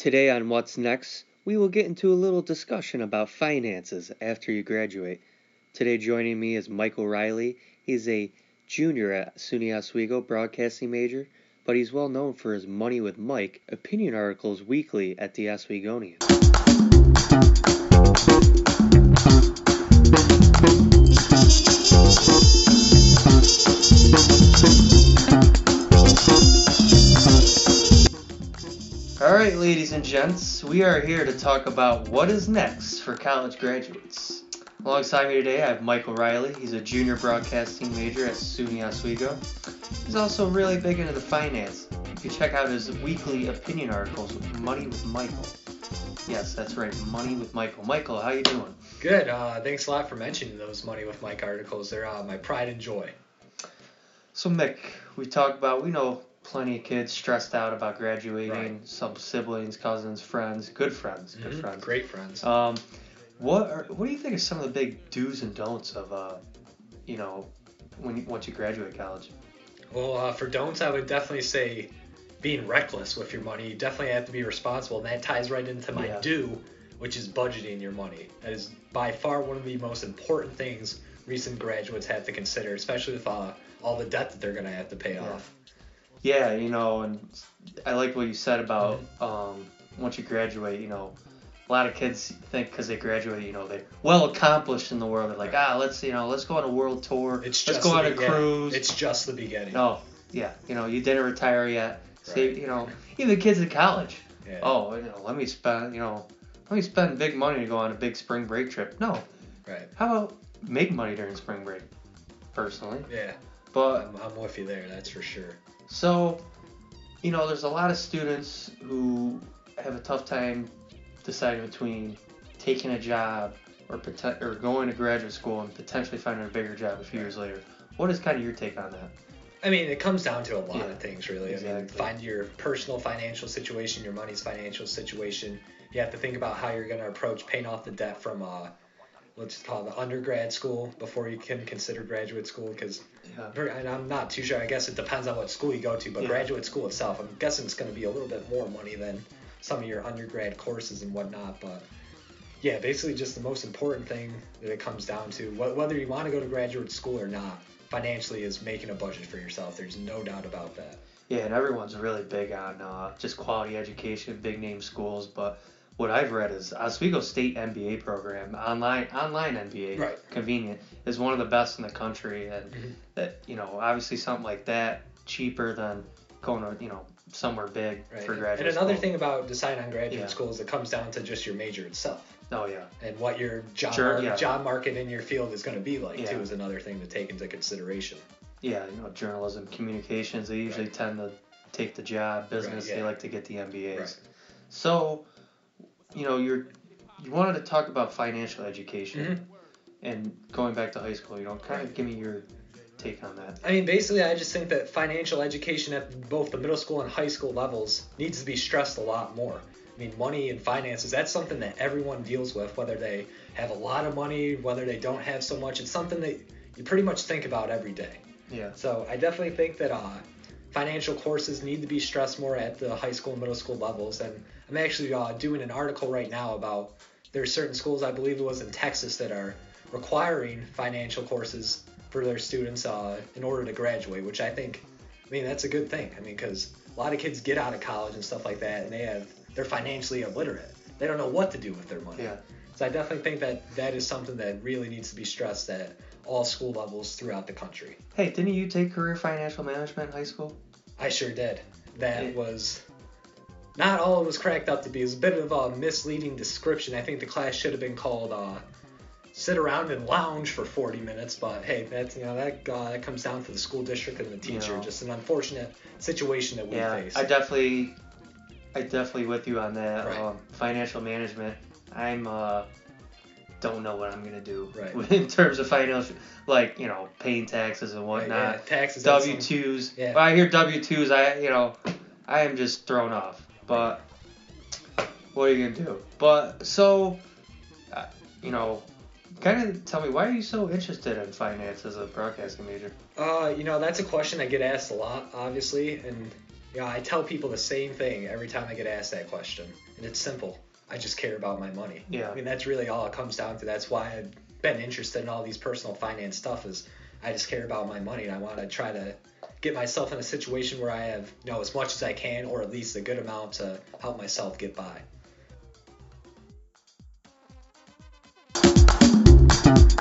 Today on What's Next, we will get into a little discussion about finances after you graduate. Today joining me is Michael Reilly. He's a junior at SUNY Oswego, broadcasting major, but he's well known for his Money with Mike opinion articles weekly at the Oswegonian. Gents, we are here to talk about what is next for college graduates. Alongside me today, I have Michael Reilly. He's a junior broadcasting major at SUNY Oswego. He's also really big into the finance. You can check out his weekly opinion articles, with Money with Michael. Yes, that's right, Money with Michael. Michael, how you doing? Good. Uh, thanks a lot for mentioning those Money with Mike articles. They're uh, my pride and joy. So Mick, we talked about we know plenty of kids stressed out about graduating. Right. Some siblings, cousins, friends, good friends, good Mhm. friends. Great friends. Um, what are, what do you think are some of the big do's and don'ts of uh, you know, when you, once you graduate college? Well, uh, for don'ts, I would definitely say being reckless with your money. You definitely have to be responsible, and that ties right into my Yeah. do, which is budgeting your money. That is by far one of the most important things recent graduates have to consider, especially with uh, all the debt that they're going to have to pay Yeah. off. Yeah, you know, and I like what you said about um, once you graduate. You know, a lot of kids think because they graduate, you know, they're well accomplished in the world. They're like, ah, let's you know, let's go on a world tour. It's let's go on a be- yeah, cruise. it's just the beginning. No, yeah, you know, you didn't retire yet. Right. you know, even the kids in college. Yeah. Oh, you know, let me spend, you know, let me spend big money to go on a big spring break trip. No, Right. how about make money during spring break? Personally, Yeah. but I'm, I'm with you there. That's for sure. So, you know, there's a lot of students who have a tough time deciding between taking a job or poten- or going to graduate school and potentially finding a bigger job a few years later. What is kind of your take on that? I mean, it comes down to a lot Yeah, of things, really. I mean, exactly. find your personal financial situation, your money's financial situation. You have to think about how you're going to approach paying off the debt from, uh, let's call it the undergrad school before you can consider graduate school. Because, Yeah. and I'm not too sure. I guess it depends on what school you go to, but Yeah. graduate school itself, I'm guessing it's going to be a little bit more money than some of your undergrad courses and whatnot. But yeah, basically, just the most important thing that it comes down to, wh- whether you want to go to graduate school or not, financially is making a budget for yourself. There's no doubt about that. Yeah, and everyone's really big on uh, just quality education, big name schools. But what I've read is Oswego State MBA program, online online MBA, Right. convenient, is one of the best in the country. And Mhm. that you know, obviously something like that cheaper than going to you know somewhere big Right. for And- graduate and another school. thing about deciding on graduate Yeah. school is it comes down to just your major itself Oh yeah, and what your job yeah. job market in your field is going to be like Yeah. too is another thing to take into consideration. yeah. You know, journalism, communications. They usually Right. tend to take the job. Business. They yeah. like to get the MBAs. Right. So, you know, you're you wanted to talk about financial education Mhm. and going back to high school. You know, kind of give me your take on that. I mean, basically, I just think that financial education at both the middle school and high school levels needs to be stressed a lot more. I mean, money and finances, that's something that everyone deals with, whether they have a lot of money, whether they don't have so much. It's something that you pretty much think about every day. Yeah. So I definitely think that uh, financial courses need to be stressed more at the high school and middle school levels. And I'm actually uh, doing an article right now about there's certain schools, I believe it was in Texas, that are requiring financial courses for their students uh, in order to graduate, which I think, I mean, that's a good thing. I mean, because a lot of kids get out of college and stuff like that, and they have they're financially illiterate. They don't know what to do with their money. Yeah. So I definitely think that that is something that really needs to be stressed at all school levels throughout the country. Hey, didn't you take career financial management in high school? I sure did. That Yeah. was not all it was cracked up to be. It was a bit of a misleading description. I think the class should have been called uh, "Sit Around and Lounge for 40 Minutes." But hey, that's you know that uh, that comes down to the school district and the teacher. Just an unfortunate situation that we yeah. face. I definitely, I definitely with you on that. Right. Um, financial management. I'm uh, don't know what I'm gonna do Right. in terms of financial, like you know, paying taxes and Right, whatnot. yeah, taxes. W twos. Yeah. When I hear W twos, I you know, I am just thrown off. But what are you gonna do? But so, uh, you know, kind of tell me why are you so interested in finance as a broadcasting major? Uh, you know, that's a question I get asked a lot, obviously, and You know, I tell people the same thing every time I get asked that question, and it's simple. I just care about my money. Yeah. I mean, that's really all it comes down to. That's why I've been interested in all these personal finance stuff. Is I just care about my money, and I want to try to get myself in a situation where I have, you know, as much as I can, or at least a good amount to help myself get by. Thank you.